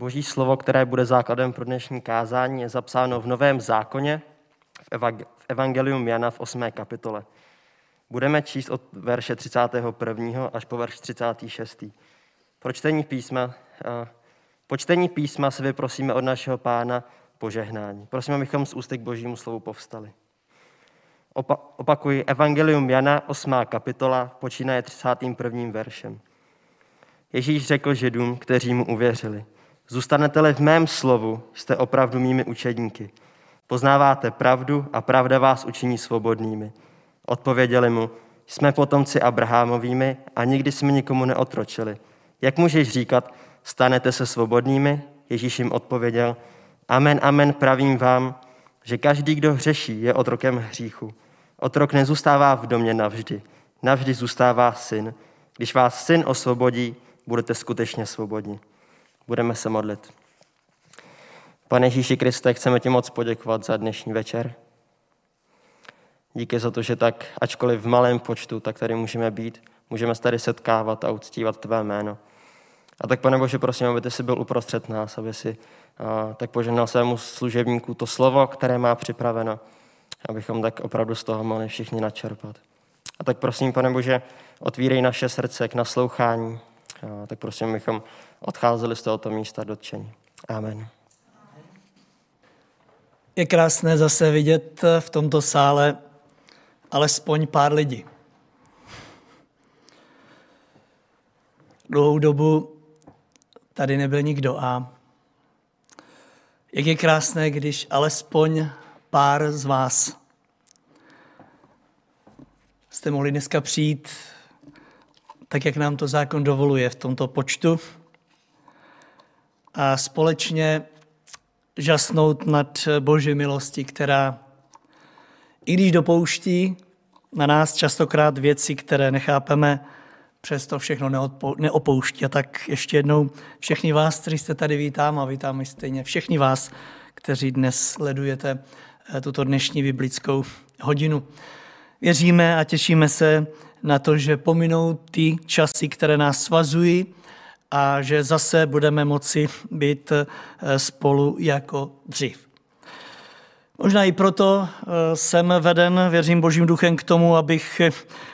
Boží slovo, které bude základem pro dnešní kázání, je zapsáno v Novém zákoně v Evangelium Jana v 8. kapitole. Budeme číst od verše 31. až po verš 36. Pro čtení písma, po čtení písma se vyprosíme od našeho pána požehnání. Prosím, abychom z ústek božímu slovu povstali. Opa- opakuji, Evangelium Jana, 8. kapitola, počínaje 31. veršem. Ježíš řekl židům, kteří mu uvěřili, zůstanete-li v mém slovu, jste opravdu mými učedníky. Poznáváte pravdu a pravda vás učiní svobodnými. Odpověděli mu, jsme potomci Abrahamovými a nikdy jsme nikomu neotročili. Jak můžeš říkat, stanete se svobodnými? Ježíš jim odpověděl, amen, amen, pravím vám, že každý, kdo hřeší, je otrokem hříchu. Otrok nezůstává v domě navždy, navždy zůstává syn. Když vás syn osvobodí, budete skutečně svobodní. Budeme se modlit. Pane Ježíši Kriste, chceme ti moc poděkovat za dnešní večer. Díky za to, že tak, ačkoliv v malém počtu, tak tady můžeme být, můžeme se tady setkávat a uctívat tvé jméno. A tak, pane Bože, prosím, aby ty jsi byl uprostřed nás, aby si tak požehnal svému služebníku to slovo, které má připraveno, abychom tak opravdu z toho mohli všichni načerpat. A tak prosím, pane Bože, otvírej naše srdce k naslouchání. A, tak prosím, abychom odcházeli z tohoto místa dotčení. Amen. Je krásné zase vidět v tomto sále alespoň pár lidí. Dlouhou dobu tady nebyl nikdo a jak je krásné, když alespoň pár z vás jste mohli dneska přijít tak, jak nám to zákon dovoluje v tomto počtu a společně žasnout nad boží milosti, která i když dopouští na nás častokrát věci, které nechápeme, přesto všechno neopouští. A tak ještě jednou všechny vás, kteří jste tady, vítám a vítám i stejně všechny vás, kteří dnes sledujete eh, tuto dnešní biblickou hodinu. Věříme a těšíme se na to, že pominou ty časy, které nás svazují a že zase budeme moci být eh, spolu jako dřív. Možná i proto eh, jsem veden, věřím Božím duchem, k tomu, abych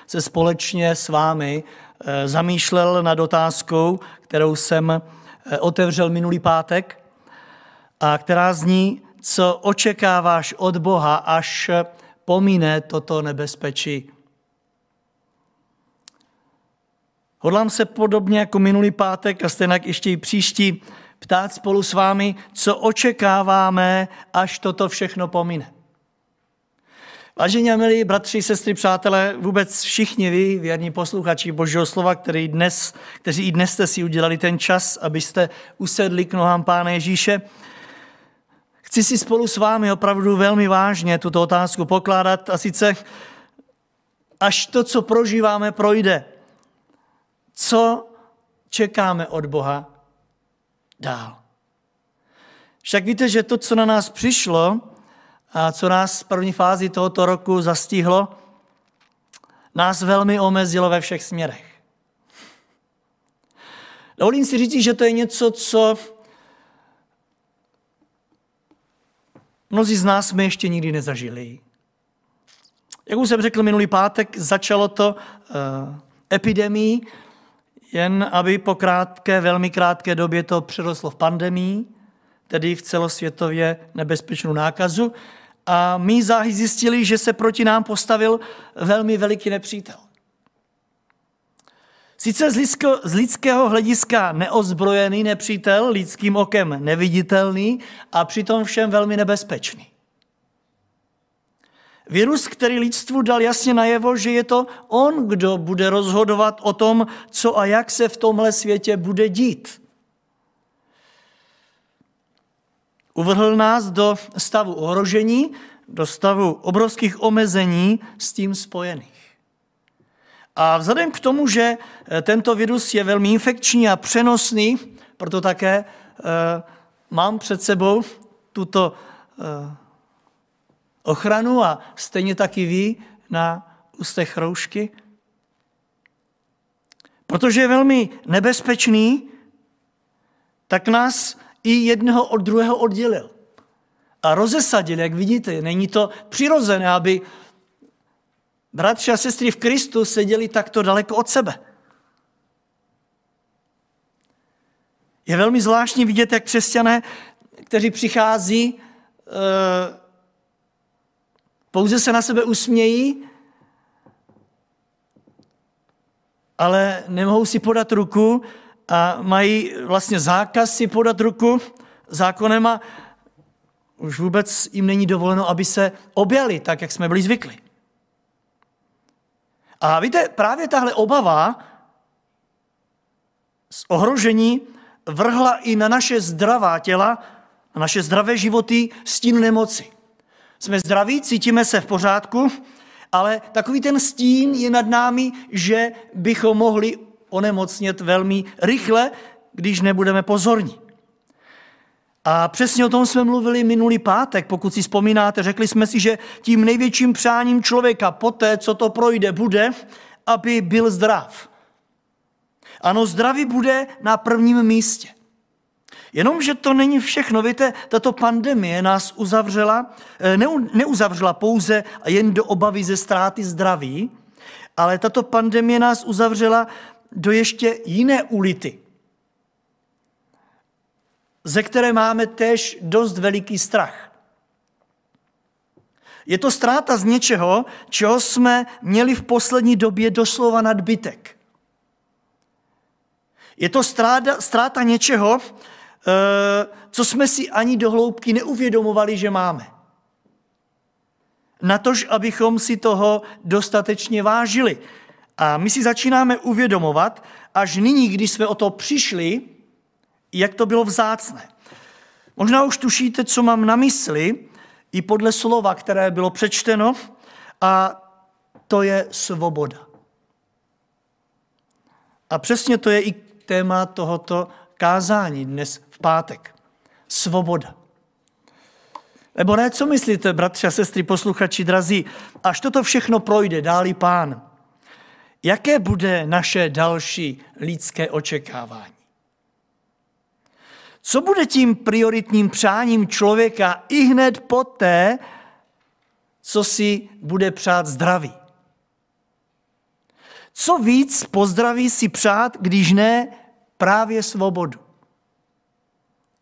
se společně s vámi eh, zamýšlel nad otázkou, kterou jsem otevřel minulý pátek a která zní, co očekáváš od Boha, až pomíne toto nebezpečí. Hodlám se podobně jako minulý pátek a stejně ještě i příští ptát spolu s vámi, co očekáváme, až toto všechno pomine. Vážení a milí bratři, sestry, přátelé, vůbec všichni vy, věrní posluchači Božího slova, který dnes, kteří i dnes jste si udělali ten čas, abyste usedli k nohám Pána Ježíše, chci si spolu s vámi opravdu velmi vážně tuto otázku pokládat a sice až to, co prožíváme, projde. Co čekáme od Boha dál. Však víte, že to, co na nás přišlo a co nás v první fázi tohoto roku zastihlo, nás velmi omezilo ve všech směrech. Dovolím si říct, že to je něco, co mnozí z nás jsme ještě nikdy nezažili. Jak už jsem řekl minulý pátek, začalo to uh, epidemii, jen aby po krátké, velmi krátké době to přerostlo v pandemii, tedy v celosvětově nebezpečnou nákazu. A my záhy zjistili, že se proti nám postavil velmi veliký nepřítel. Sice z, z lidského hlediska neozbrojený nepřítel, lidským okem neviditelný a přitom všem velmi nebezpečný. Virus, který lidstvu dal jasně najevo, že je to on, kdo bude rozhodovat o tom, co a jak se v tomhle světě bude dít. Uvrhl nás do stavu ohrožení, do stavu obrovských omezení s tím spojených. A vzhledem k tomu, že eh, tento virus je velmi infekční a přenosný, proto také uh, mám před sebou tuto uh, ochranu a stejně taky vy na ústech roušky. Protože je velmi nebezpečný, tak nás i jednoho od druhého oddělil. A rozesadil, jak vidíte, není to přirozené, aby bratři a sestry v Kristu seděli takto daleko od sebe. Je velmi zvláštní vidět, jak křesťané, kteří přichází, eh, pouze se na sebe usmějí, ale nemohou si podat ruku a mají vlastně zákaz si podat ruku zákonem a už vůbec jim není dovoleno, aby se objali tak, jak jsme byli zvykli. A víte, právě tahle obava z ohrožení vrhla i na naše zdravá těla, na naše zdravé životy stín nemoci. Jsme zdraví, cítíme se v pořádku, ale takový ten stín je nad námi, že bychom mohli onemocnět velmi rychle, když nebudeme pozorní. A přesně o tom jsme mluvili minulý pátek, pokud si vzpomínáte. Řekli jsme si, že tím největším přáním člověka poté, co to projde, bude, aby byl zdrav. Ano, zdraví bude na prvním místě. Jenomže to není všechno. Víte, tato pandemie nás uzavřela, eh, neuzavřela pouze a jen do obavy ze ztráty zdraví, ale tato pandemie nás uzavřela do ještě jiné ulity, ze které máme tež dost veliký strach. Je to ztráta z něčeho, čeho jsme měli v poslední době doslova nadbytek. Je to ztráta, ztráta něčeho, eh, co jsme si ani do hloubky neuvědomovali, že máme. Natož, abychom si toho dostatečně vážili. A my si začínáme uvědomovat, až nyní, když jsme o to přišli, jak to bylo vzácné. Možná už tušíte, co mám na mysli, i podle slova, které bylo přečteno, a to je svoboda. A přesně to je i téma tohoto kázání dnes pátek. Svoboda. Nebo ne, co myslíte, bratři a sestry, posluchači drazí, až toto všechno projde, dáli pán, jaké bude naše další lidské očekávání? Co bude tím prioritním přáním člověka i hned poté, co si bude přát zdraví? Co víc pozdraví si přát, když ne právě svobodu?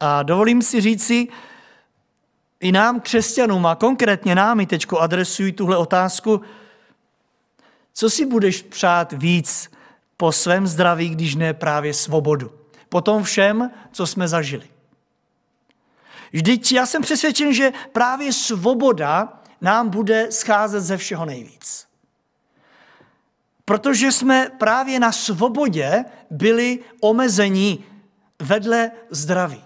A dovolím si říci, i nám, křesťanům, a konkrétně nám teď adresuji tuhle otázku, co si budeš přát víc po svém zdraví, když ne právě svobodu? Po tom všem, co jsme zažili. Vždyť já jsem přesvědčen, že právě svoboda nám bude scházet ze všeho nejvíc. Protože jsme právě na svobodě byli omezení vedle zdraví.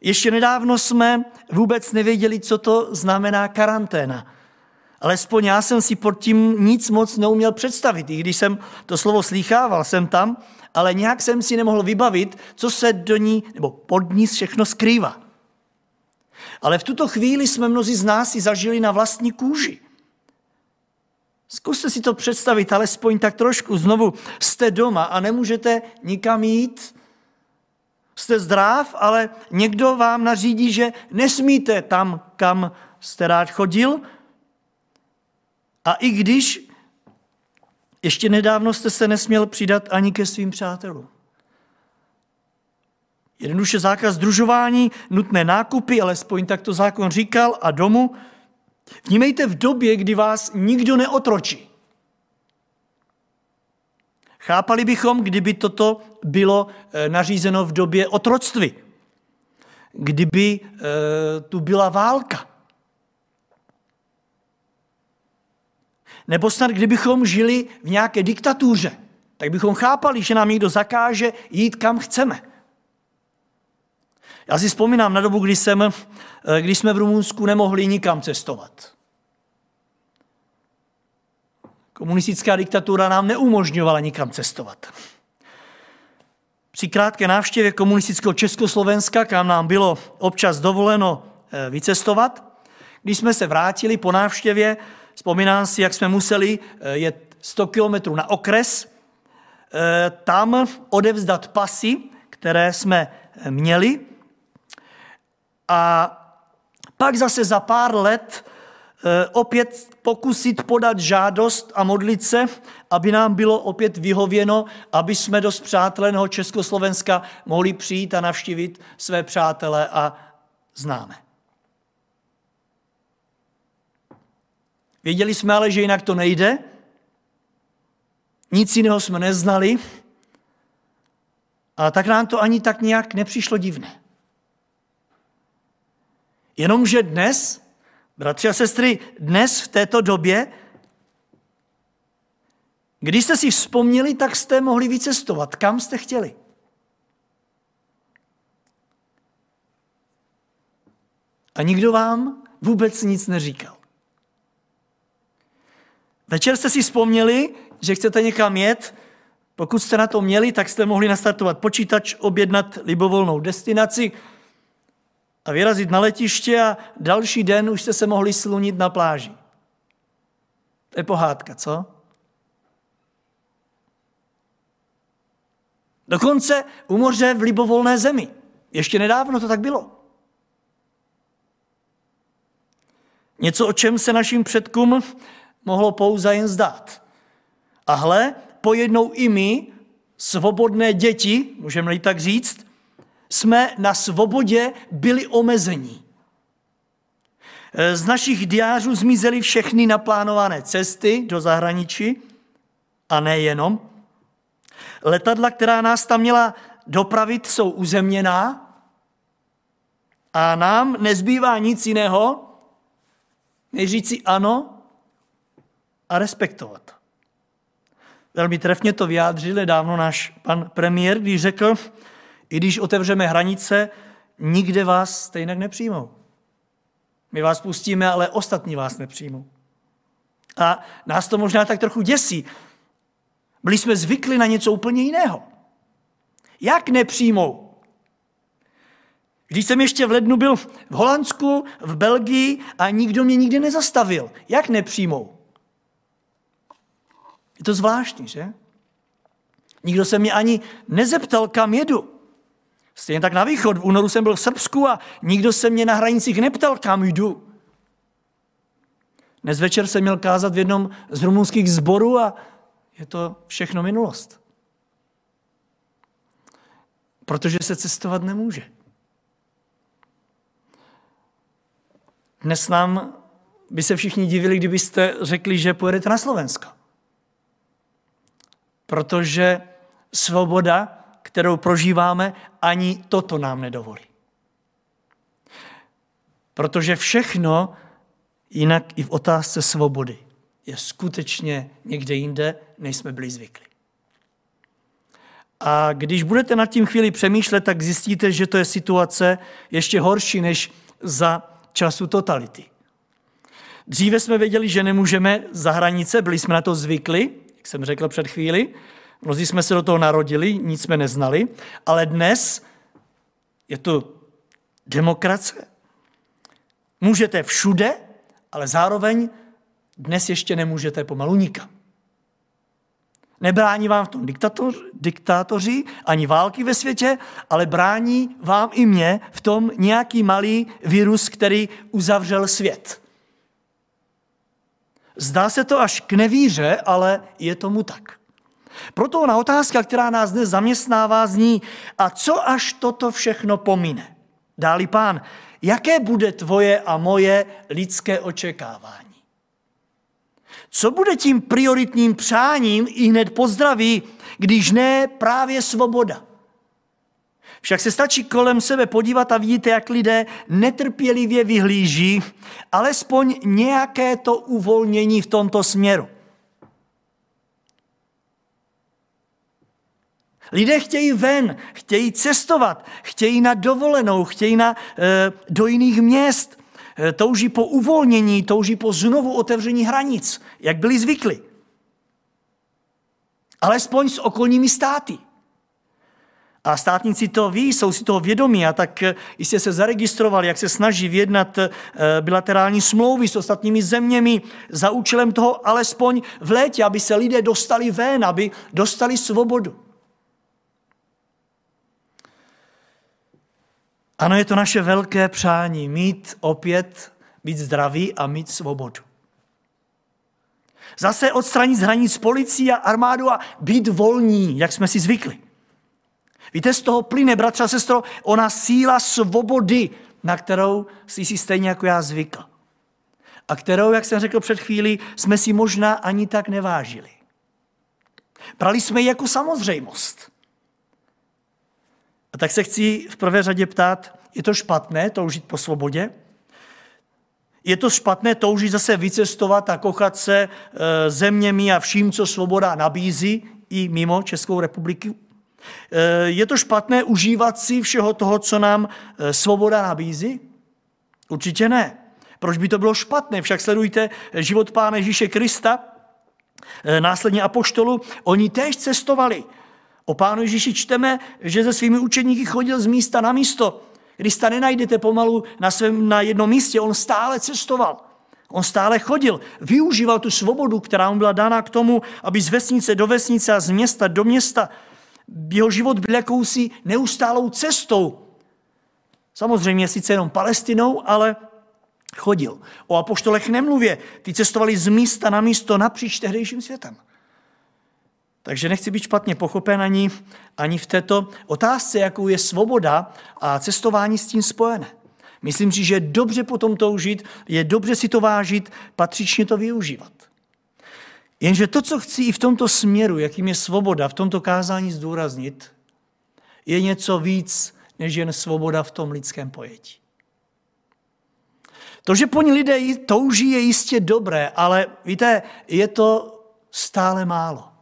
Ještě nedávno jsme vůbec nevěděli, co to znamená karanténa. Alespoň já jsem si pod tím nic moc neuměl představit. I když jsem to slovo slýchával, jsem tam, ale nějak jsem si nemohl vybavit, co se do ní nebo pod ní všechno skrývá. Ale v tuto chvíli jsme mnozí z nás si zažili na vlastní kůži. Zkuste si to představit, alespoň tak trošku. Znovu jste doma a nemůžete nikam jít. Jste zdrav, ale někdo vám nařídí, že nesmíte tam, kam jste rád chodil. A i když ještě nedávno jste se nesměl přidat ani ke svým přátelům. Jednoduše zákaz združování, nutné nákupy, alespoň tak to zákon říkal, a domu. Vnímejte v době, kdy vás nikdo neotročí. Chápali bychom, kdyby toto bylo eh, nařízeno v době otroctví. Kdyby e, tu byla válka. Nebo snad kdybychom žili v nějaké diktatuře, tak bychom chápali, že nám někdo zakáže jít kam chceme. Já si vzpomínám na dobu, kdy, jsem, eh, kdy jsme v Rumunsku nemohli nikam cestovat. Komunistická diktatura nám neumožňovala nikam cestovat. Při krátké návštěvě komunistického Československa, kam nám bylo občas dovoleno eh, vycestovat, když jsme se vrátili po návštěvě, Vzpomínám si, jak jsme museli eh, jet 100 kilometrů na okres, eh, tam odevzdat pasy, které jsme měli. A pak zase za pár let opět pokusit podat žádost a modlit se, aby nám bylo opět vyhověno, aby jsme do zpřáteleného Československa mohli přijít a navštívit své přátele a známe. Věděli jsme ale, že jinak to nejde. Nic jiného jsme neznali. A tak nám to ani tak nějak nepřišlo divné. Jenomže dnes, bratři a sestry, dnes v této době, když jste si vzpomněli, tak jste mohli vycestovat. Kam jste chtěli? A nikdo vám vůbec nic neříkal. Večer jste si vzpomněli, že chcete někam jet, pokud jste na to měli, tak jste mohli nastartovat počítač, objednat libovolnou destinaci a vyrazit na letiště a další den už jste se mohli slunit na pláži. To je pohádka, co? Dokonce u moře v libovolné zemi. Ještě nedávno to tak bylo. Něco, o čem se našim předkům mohlo pouze jen zdát. A hle, pojednou i my, svobodné děti, můžeme-li tak říct, jsme na svobodě byli omezení. Z našich diářů zmizely všechny naplánované cesty do zahraničí a nejenom. Letadla, která nás tam měla dopravit, jsou uzemněná a nám nezbývá nic jiného, než říci ano a respektovat. Velmi trefně to vyjádřil nedávno náš pan premiér, když řekl, i když otevřeme hranice, nikde vás stejně nepřijmou. My vás pustíme, ale ostatní vás nepřijmou. A nás to možná tak trochu děsí. Byli jsme zvykli na něco úplně jiného. Jak nepřijmou? Když jsem ještě v lednu byl v Holandsku, v Belgii a nikdo mě nikdy nezastavil. Jak nepřijmou? Je to zvláštní, že? Nikdo se mě ani nezeptal, kam jedu. Stejně tak na východ. V únoru jsem byl v Srbsku a nikdo se mě na hranicích neptal, kam jdu. Dnes večer jsem měl kázat v jednom z rumunských zborů a je to všechno minulost. Protože se cestovat nemůže. Dnes nám by se všichni divili, kdybyste řekli, že pojedete na Slovensko. Protože svoboda, kterou prožíváme, ani toto nám nedovolí. Protože všechno, jinak i v otázce svobody, je skutečně někde jinde, než jsme byli zvyklí. A když budete nad tím chvíli přemýšlet, tak zjistíte, že to je situace ještě horší než za času totality. Dříve jsme věděli, že nemůžeme za hranice, byli jsme na to zvykli, jak jsem řekl před chvíli, mnozí jsme se do toho narodili, nic jsme neznali, ale dnes je to demokracie. Můžete všude, ale zároveň dnes ještě nemůžete pomalu nikam. Nebrání vám v tom diktator, diktátoři ani války ve světě, ale brání vám i mě v tom nějaký malý virus, který uzavřel svět. Zdá se to až k nevíře, ale je tomu tak. Proto na otázka, která nás dnes zaměstnává, zní, a co až toto všechno pomine? Dáli pán, jaké bude tvoje a moje lidské očekávání? Co bude tím prioritním přáním i hned pozdraví, když ne právě svoboda? Však se stačí kolem sebe podívat a vidíte, jak lidé netrpělivě vyhlíží alespoň nějaké to uvolnění v tomto směru. Lidé chtějí ven, chtějí cestovat, chtějí na dovolenou, chtějí na, e, do jiných měst, e, touží po uvolnění, touží po znovu otevření hranic, jak byli zvykli. Alespoň s okolními státy. A státníci to ví, jsou si toho vědomí a tak eh, jistě se zaregistrovali, jak se snaží vyjednat bilaterální smlouvy s ostatními zeměmi za účelem toho alespoň v létě, aby se lidé dostali ven, aby dostali svobodu. Ano, je to naše velké přání mít opět, být zdraví a mít svobodu. Zase odstranit z hranic policii a armádu a být volní, jak jsme si zvykli. Víte, z toho plyne, bratře a sestro, ona síla svobody, na kterou jsi si stejně jako já zvykl. A kterou, jak jsem řekl před chvílí, jsme si možná ani tak nevážili. Brali jsme ji jako samozřejmost. A tak se chci v prvé řadě ptát, je to špatné toužit po svobodě? Je to špatné toužit zase vycestovat a kochat se e, zeměmi a vším, co svoboda nabízí, i mimo Českou republiku? E, je to špatné užívat si všeho toho, co nám e, svoboda nabízí? Určitě ne. Proč by to bylo špatné? Však sledujte život Pána Ježíše Krista, následně apoštolu, oni též cestovali. O Pánu Ježíši čteme, že se svými učeníky chodil z místa na místo. Krista nenajdete pomalu na, svém, na jednom místě, on stále cestoval. On stále chodil, využíval tu svobodu, která mu byla dána k tomu, aby z vesnice do vesnice a z města do města jeho život byl jakousi neustálou cestou. Samozřejmě sice jenom Palestinou, ale chodil. O apoštolech nemluvě, ty cestovali z místa na místo napříč tehdejším světem. Takže nechci být špatně pochopen ani, ani v této otázce, jakou je svoboda a cestování s tím spojené. Myslím si, že je dobře potom toužit, je dobře si to vážit, patřičně to využívat. Jenže to, co chci i v tomto směru, jakým je svoboda, v tomto kázání zdůraznit, je něco víc, než jen svoboda v tom lidském pojetí. To, že po ní lidé touží, je jistě dobré, ale víte, je to stále málo.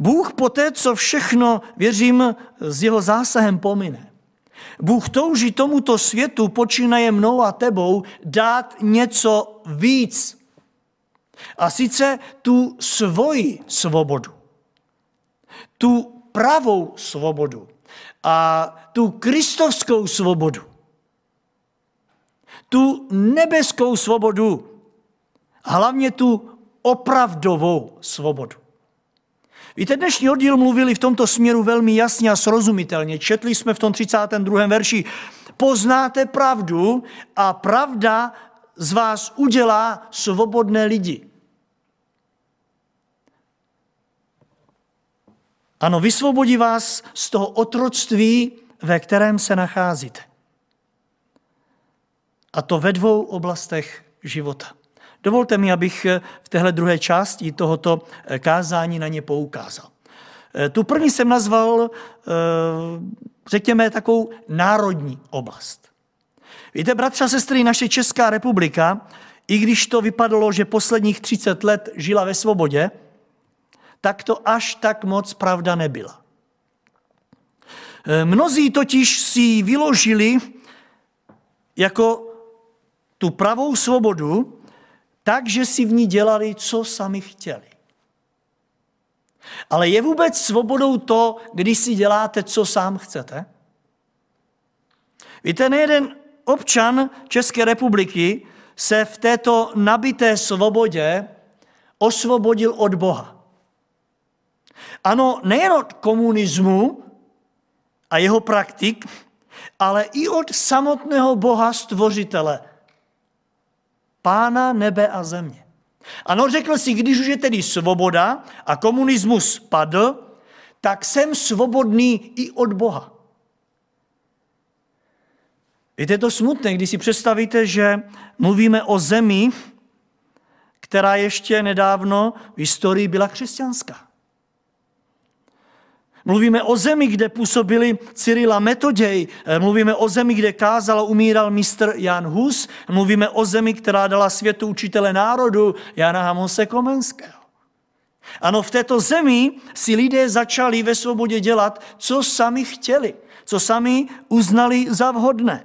Bůh poté, co všechno, věřím, s jeho zásahem pomine. Bůh touží tomuto světu, počínaje mnou a tebou, dát něco víc. A sice tu svoji svobodu. Tu pravou svobodu. A tu kristovskou svobodu. Tu nebeskou svobodu. Hlavně tu opravdovou svobodu. Víte, dnešní oddíl mluvili v tomto směru velmi jasně a srozumitelně. Četli jsme v tom 32. verši. Poznáte pravdu a pravda z vás udělá svobodné lidi. Ano, vysvobodí vás z toho otroctví, ve kterém se nacházíte. A to ve dvou oblastech života. Dovolte mi, abych eh, v téhle druhé části tohoto eh, kázání na ně poukázal. Eh, tu první jsem nazval, řekněme, takovou národní oblast. Víte, bratře a sestry, naše Česká republika, i když to vypadalo, že posledních 30 let žila ve svobodě, tak to až tak moc pravda nebyla. Mnozí totiž si vyložili jako tu pravou svobodu tak, že si v ní dělali, co sami chtěli. Ale je vůbec svobodou to, když si děláte, co sám chcete? Víte, nejeden občan České republiky se v této nabité svobodě osvobodil od Boha. Ano, nejen od komunismu a jeho praktik, ale i od samotného Boha stvořitele, pána nebe a země. Ano, řekl si, když už je tedy svoboda a komunismus padl, tak jsem svobodný i od Boha. Víte, je to smutné, když si představíte, že mluvíme o zemi, která ještě nedávno v historii byla křesťanská. Mluvíme o zemi, kde působili Cyrila Metoděj, eh, mluvíme o zemi, kde kázal a umíral mistr Jan Hus, mluvíme o zemi, která dala světu učitele národu Jana Hamose Komenského. Ano, v této zemi si lidé začali ve svobodě dělat, co sami chtěli, co sami uznali za vhodné.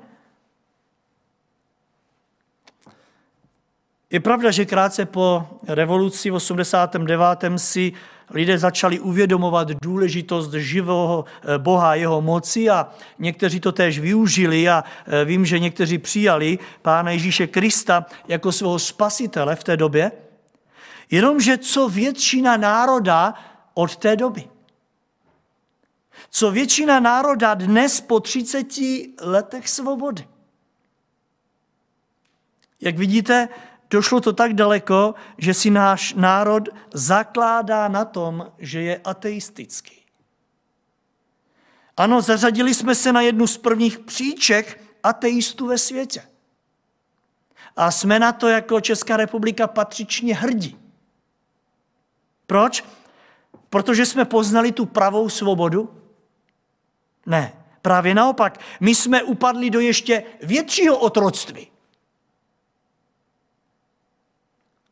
Je pravda, že krátce po revoluci v 89. si lidé začali uvědomovat důležitost živého eh, Boha, jeho moci a někteří to též využili a eh, vím, že někteří přijali Pána Ježíše Krista jako svého spasitele v té době, jenomže co většina národa od té doby. co většina národa dnes po 30 letech svobody. Jak vidíte, došlo to tak daleko, že si náš národ zakládá na tom, že je ateistický. Ano, zařadili jsme se na jednu z prvních příček ateistů ve světě. A jsme na to jako Česká republika patřičně hrdí. Proč? Protože jsme poznali tu pravou svobodu? Ne, právě naopak. My jsme upadli do ještě většího otroctví.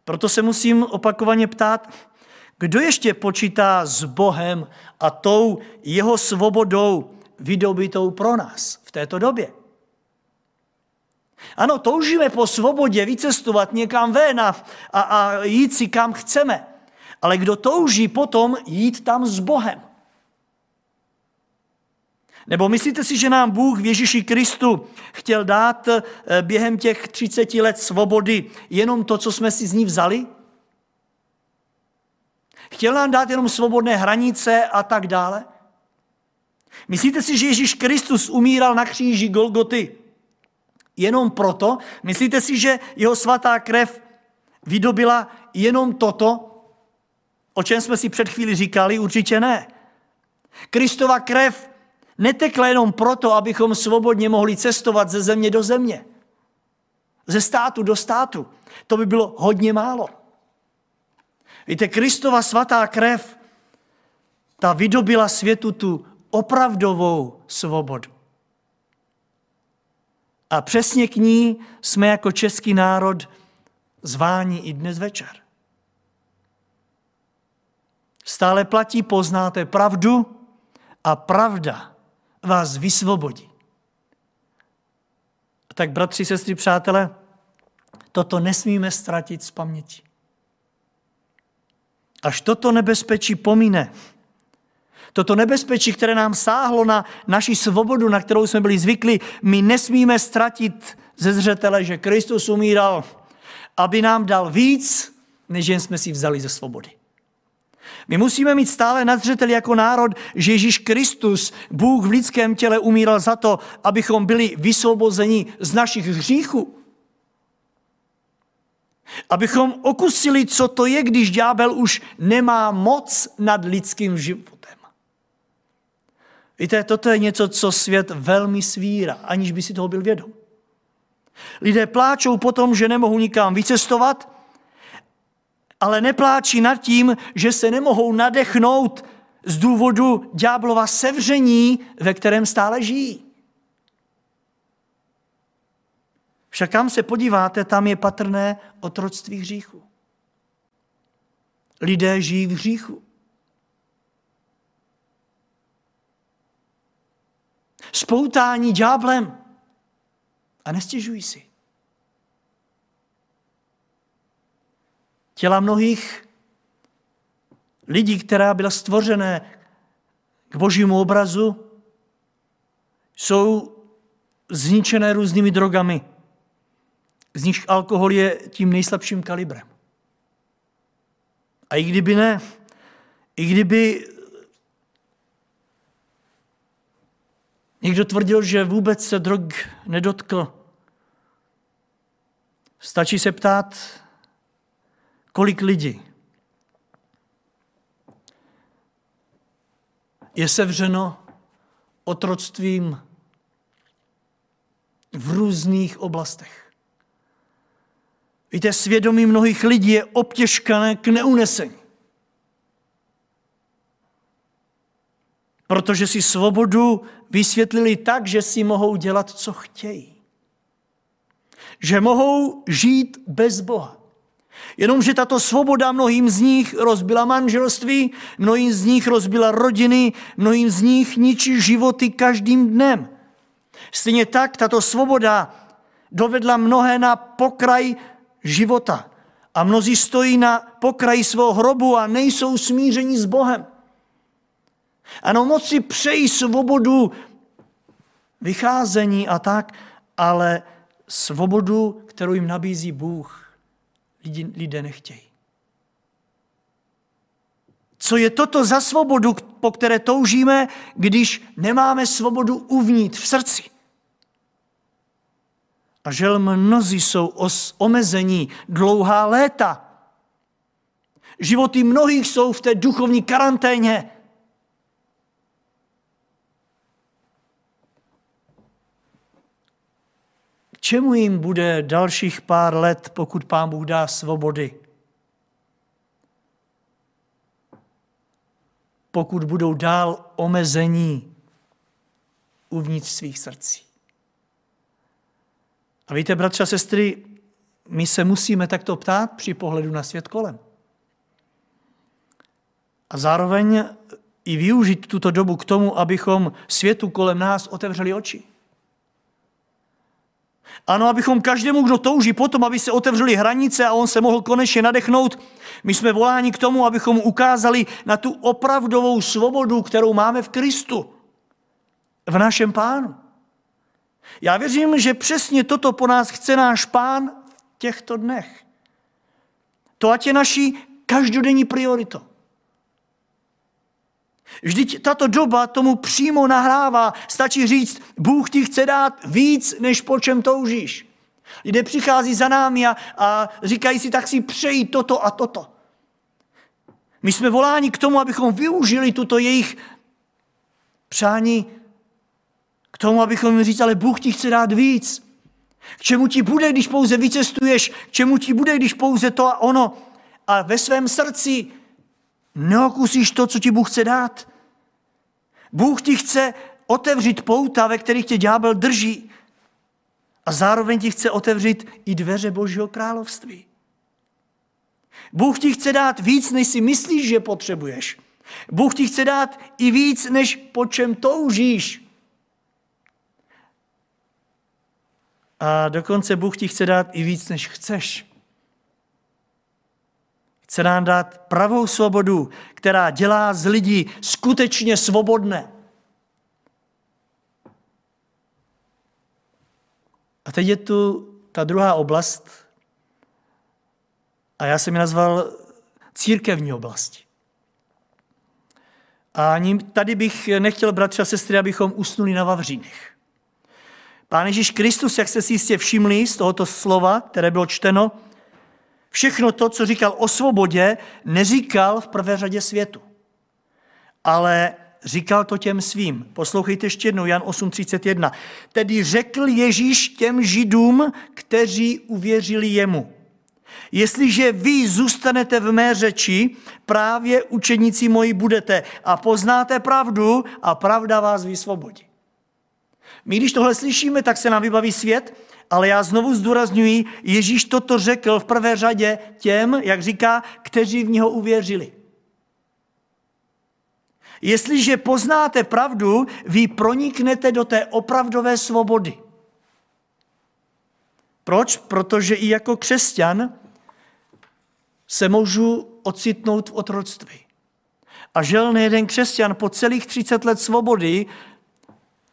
Proto se musím opakovaně ptát, kdo ještě počítá s Bohem a tou jeho svobodou vydobitou pro nás v této době? Ano, toužíme po svobodě vycestovat někam ven a, a, a jít si kam chceme. Ale kdo touží potom jít tam s Bohem? Nebo myslíte si, že nám Bůh v Ježíši Kristu chtěl dát eh, během těch 30 let svobody jenom to, co jsme si z ní vzali? Chtěl nám dát jenom svobodné hranice a tak dále? Myslíte si, že Ježíš Kristus umíral na kříži Golgoty jenom proto? Myslíte si, že jeho svatá krev vydobila jenom toto, o čem jsme si před chvíli říkali? Určitě ne. Kristova krev netekla jenom proto, abychom svobodně mohli cestovat ze země do země. Ze státu do státu. To by bylo hodně málo. Víte, Kristova svatá krev, ta vydobila světu tu opravdovou svobodu. A přesně k ní jsme jako český národ zváni i dnes večer. Stále platí, poznáte pravdu a pravda vás vysvobodí. A tak, bratři, sestry, přátelé, toto nesmíme ztratit z paměti. Až toto nebezpečí pomine, toto nebezpečí, které nám sáhlo na naši svobodu, na kterou jsme byli zvykli, my nesmíme ztratit ze zřetele, že Kristus umíral, aby nám dal víc, než jen jsme si vzali ze svobody. My musíme mít stále na zřeteli jako národ, že Ježíš Kristus, Bůh v lidském těle, umíral za to, abychom byli vysvobozeni z našich hříchů. Abychom okusili, co to je, když ďábel už nemá moc nad lidským životem. Víte, toto je něco, co svět velmi svírá, aniž by si toho byl vědom. Lidé pláčou potom, že nemohou nikam vycestovat, ale nepláčí nad tím, že se nemohou nadechnout z důvodu ďáblova sevření, ve kterém stále žijí. Však kam se podíváte, tam je patrné otroctví hříchu. Lidé žijí v hříchu. Spoutání ďáblem a nestěžují si. Těla mnohých lidí, která byla stvořené k božímu obrazu, jsou zničené různými drogami. Z nich alkohol je tím nejslabším kalibrem. A i kdyby ne, i kdyby někdo tvrdil, že vůbec se drog nedotkl, stačí se ptát, Kolik lidí je sevřeno otroctvím v různých oblastech. Víte, svědomí mnohých lidí je obtěžkané k neunesení. Protože si svobodu vysvětlili tak, že si mohou dělat, co chtějí. Že mohou žít bez Boha. Jenomže tato svoboda mnohým z nich rozbila manželství, mnohým z nich rozbila rodiny, mnohým z nich ničí životy každým dnem. Stejně tak tato svoboda dovedla mnohé na pokraj života. A mnozí stojí na pokraji svého hrobu a nejsou smíření s Bohem. Ano, moc si přejí svobodu vycházení a tak, ale svobodu, kterou jim nabízí Bůh, lidi, lidé nechtějí. Co je toto za svobodu, po které toužíme, když nemáme svobodu uvnitř v srdci? A žel mnozí jsou os, omezení dlouhá léta. Životy mnohých jsou v té duchovní karanténě. Čemu jim bude dalších pár let, pokud pán Bůh dá svobody? Pokud budou dál omezení uvnitř svých srdcí. A víte, bratři a sestry, my se musíme takto ptát při pohledu na svět kolem. A zároveň i využít tuto dobu k tomu, abychom světu kolem nás otevřeli oči. Ano, abychom každému, kdo touží potom, aby se otevřely hranice a on se mohl konečně nadechnout, my jsme voláni k tomu, abychom ukázali na tu opravdovou svobodu, kterou máme v Kristu, v našem pánu. Já věřím, že přesně toto po nás chce náš pán v těchto dnech. To ať je naší každodenní prioritou. Vždyť tato doba tomu přímo nahrává. Stačí říct, Bůh ti chce dát víc, než po čem toužíš. Lidé přichází za námi a, a říkají si, tak si přejí toto a toto. My jsme voláni k tomu, abychom využili tuto jejich přání k tomu, abychom jim říct, ale Bůh ti chce dát víc. K čemu ti bude, když pouze vycestuješ? K čemu ti bude, když pouze to a ono? A ve svém srdci neokusíš to, co ti Bůh chce dát. Bůh ti chce otevřít pouta, ve kterých tě ďábel drží. A zároveň ti chce otevřít i dveře Božího království. Bůh ti chce dát víc, než si myslíš, že potřebuješ. Bůh ti chce dát i víc, než po čem toužíš. A dokonce Bůh ti chce dát i víc, než chceš. Chce nám dát pravou svobodu, která dělá z lidí skutečně svobodné. A teď je tu ta druhá oblast, a já jsem ji nazval církevní oblasti. A tady bych nechtěl, bratři a sestry, abychom usnuli na Vavřínech. Pán Ježíš Kristus, jak jste si jistě všimli z tohoto slova, které bylo čteno, Všechno to, co říkal o svobodě, neříkal v prvé řadě světu. Ale říkal to těm svým. Poslouchejte ještě jednou, Jan 8.31. Tedy řekl Ježíš těm židům, kteří uvěřili jemu. Jestliže vy zůstanete v mé řeči, právě učeníci moji budete a poznáte pravdu a pravda vás vysvobodí. My, když tohle slyšíme, tak se nám vybaví svět, ale já znovu zdůrazňuji, Ježíš toto řekl v prvé řadě těm, jak říká, kteří v něho uvěřili. Jestliže poznáte pravdu, vy proniknete do té opravdové svobody. Proč? Protože i jako křesťan se můžu ocitnout v otroctví. A žel nejeden křesťan po celých 30 let svobody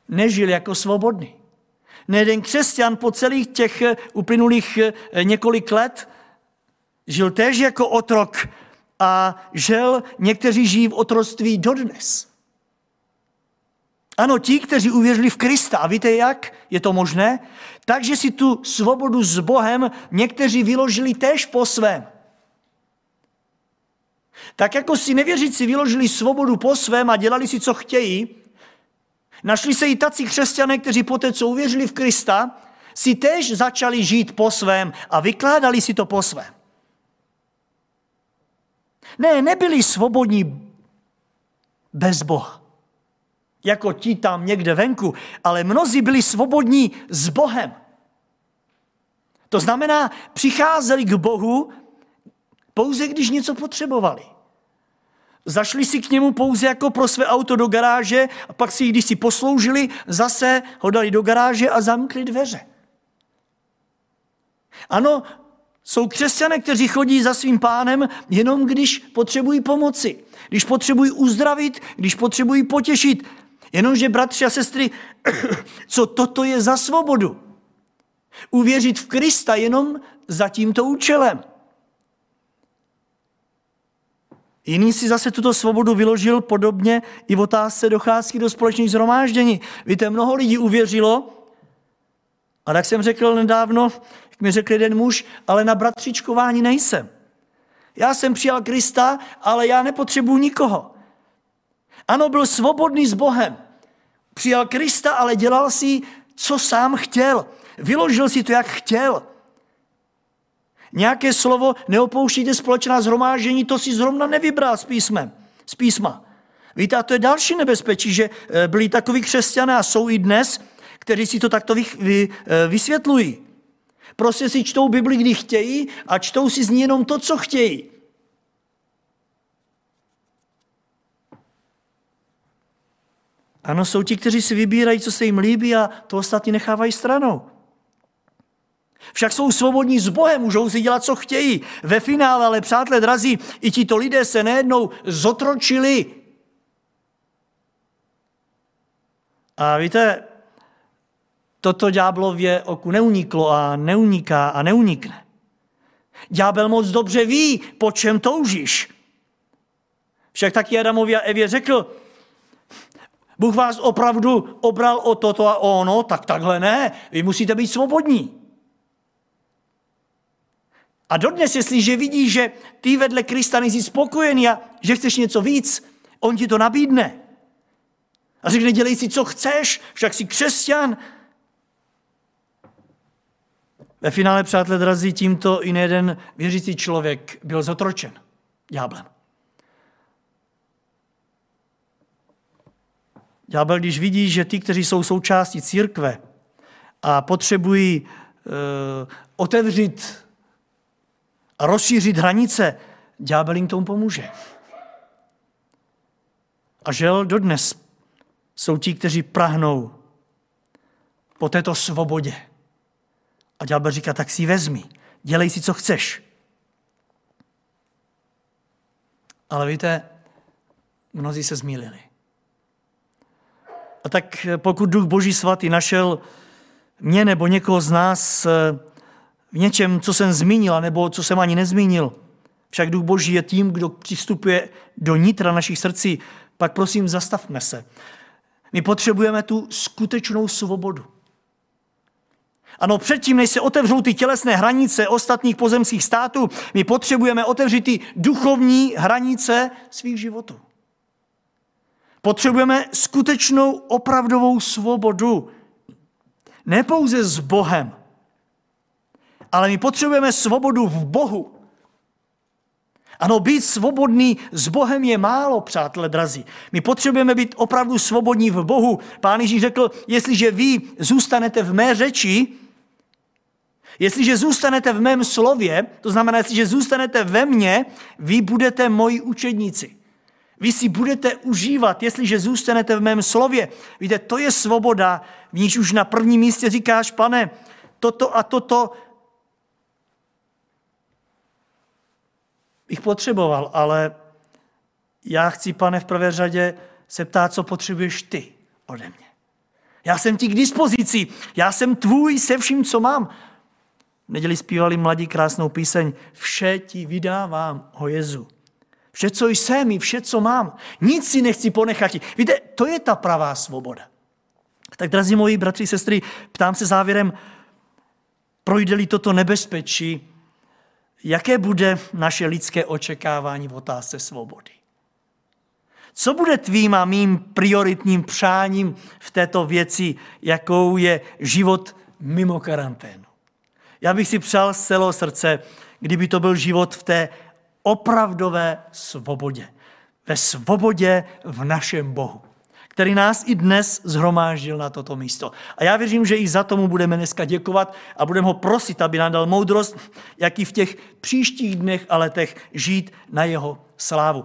nežil jako svobodný. Nejeden křesťan po celých těch eh, uplynulých eh, několik let žil též jako otrok a žil, někteří žijí v otroctví dodnes. Ano, ti, kteří uvěřili v Krista. A víte jak? Je to možné? Takže si tu svobodu s Bohem někteří vyložili též po svém. Tak jako si nevěřící vyložili svobodu po svém a dělali si, co chtějí, Našli se i tací křesťané, kteří poté, co uvěřili v Krista, si tež začali žít po svém a vykládali si to po svém. Ne, nebyli svobodní bez Boha. Jako ti tam někde venku, ale mnozí byli svobodní s Bohem. To znamená, přicházeli k Bohu pouze, když něco potřebovali. Zašli si k němu pouze jako pro své auto do garáže a pak si, když si posloužili, zase ho dali do garáže a zamkli dveře. Ano, jsou křesťané, kteří chodí za svým pánem jenom když potřebují pomoci, když potřebují uzdravit, když potřebují potěšit. Jenomže, bratři a sestry, co toto je za svobodu? Uvěřit v Krista jenom za tímto účelem. Jiný si zase tuto svobodu vyložil podobně i v otázce docházky do společných zhromáždění. Víte, mnoho lidí uvěřilo, a tak jsem řekl nedávno, jak mi řekl jeden muž, ale na bratřičkování nejsem. Já jsem přijal Krista, ale já nepotřebuji nikoho. Ano, byl svobodný s Bohem. Přijal Krista, ale dělal si, co sám chtěl. Vyložil si to, jak chtěl. Nějaké slovo neopouštíte společná zhromáždění, to si zrovna nevybral s písmem, z písma. Víte, a to je další nebezpečí, že eh, byli takoví křesťané a jsou i dnes, kteří si to takto eh, vysvětlují. Prostě si čtou Bibli, kdy chtějí a čtou si z ní jenom to, co chtějí. Ano, jsou ti, kteří si vybírají, co se jim líbí a to ostatní nechávají stranou. Však jsou svobodní s Bohem, můžou si dělat, co chtějí. Ve finále, ale přátelé drazí, i tito lidé se nejednou zotročili. A víte, toto ďáblově oku neuniklo a neuniká a neunikne. Ďábel moc dobře ví, po čem toužíš. Však taky Adamovi a Evě řekl, Bůh vás opravdu obral o toto a ono, tak takhle ne, vy musíte být svobodní. A dodnes, jestliže vidíš, že ty vedle Krista nejsi spokojený a že chceš něco víc, on ti to nabídne. A řekne, dělej si, co chceš, však jsi křesťan. Ve finále, přátelé drazí, tímto i jeden věřící člověk byl zotročen ďáblem. Ďábel, když vidí, že ty, kteří jsou součástí církve a potřebují e, otevřít a rozšířit hranice, ďábel jim tomu pomůže. A žel dodnes jsou ti, kteří prahnou po této svobodě. A ďábel říká, tak si vezmi, dělej si, co chceš. Ale víte, mnozí se zmílili. A tak pokud Duch Boží svatý našel mě nebo někoho z nás v něčem, co jsem zmínil, nebo co jsem ani nezmínil, však Duch Boží je tím, kdo přistupuje do nitra našich srdcí, pak prosím zastavme se. My potřebujeme tu skutečnou svobodu. Ano, předtím, než se otevřou ty tělesné hranice ostatních pozemských států, my potřebujeme otevřít ty duchovní hranice svých životů. Potřebujeme skutečnou opravdovou svobodu. Ne pouze s Bohem, ale my potřebujeme svobodu v Bohu. Ano, být svobodný s Bohem je málo, přátelé drazí. My potřebujeme být opravdu svobodní v Bohu. Pán Ježíš řekl, jestliže vy zůstanete v mé řeči, jestliže zůstanete v mém slově, to znamená, jestliže zůstanete ve mně, vy budete moji učedníci. Vy si budete užívat, jestliže zůstanete v mém slově. Víte, to je svoboda, v níž už na prvním místě říkáš, pane, toto a toto bych potřeboval, ale já chci, pane, v prvé řadě se ptát, co potřebuješ ty ode mě. Já jsem ti k dispozici, já jsem tvůj se vším, co mám. V neděli zpívali mladí krásnou píseň Vše ti vydávám, o Jezu. Vše, co jsem i vše, co mám. Nic si nechci ponechat. Víte, to je ta pravá svoboda. Tak, drazí moji bratři, sestry, ptám se závěrem, projde-li toto nebezpečí, jaké bude naše lidské očekávání v otázce svobody. Co bude tvým a mým prioritním přáním v této věci, jakou je život mimo karanténu? Já bych si přál z celého srdce, kdyby to byl život v té opravdové svobodě. Ve svobodě v našem Bohu který nás i dnes zhromáždil na toto místo. A já věřím, že i za tomu budeme dneska děkovat a budeme ho prosit, aby nám dal moudrost, jak i v těch příštích dnech a letech žít na jeho slávu.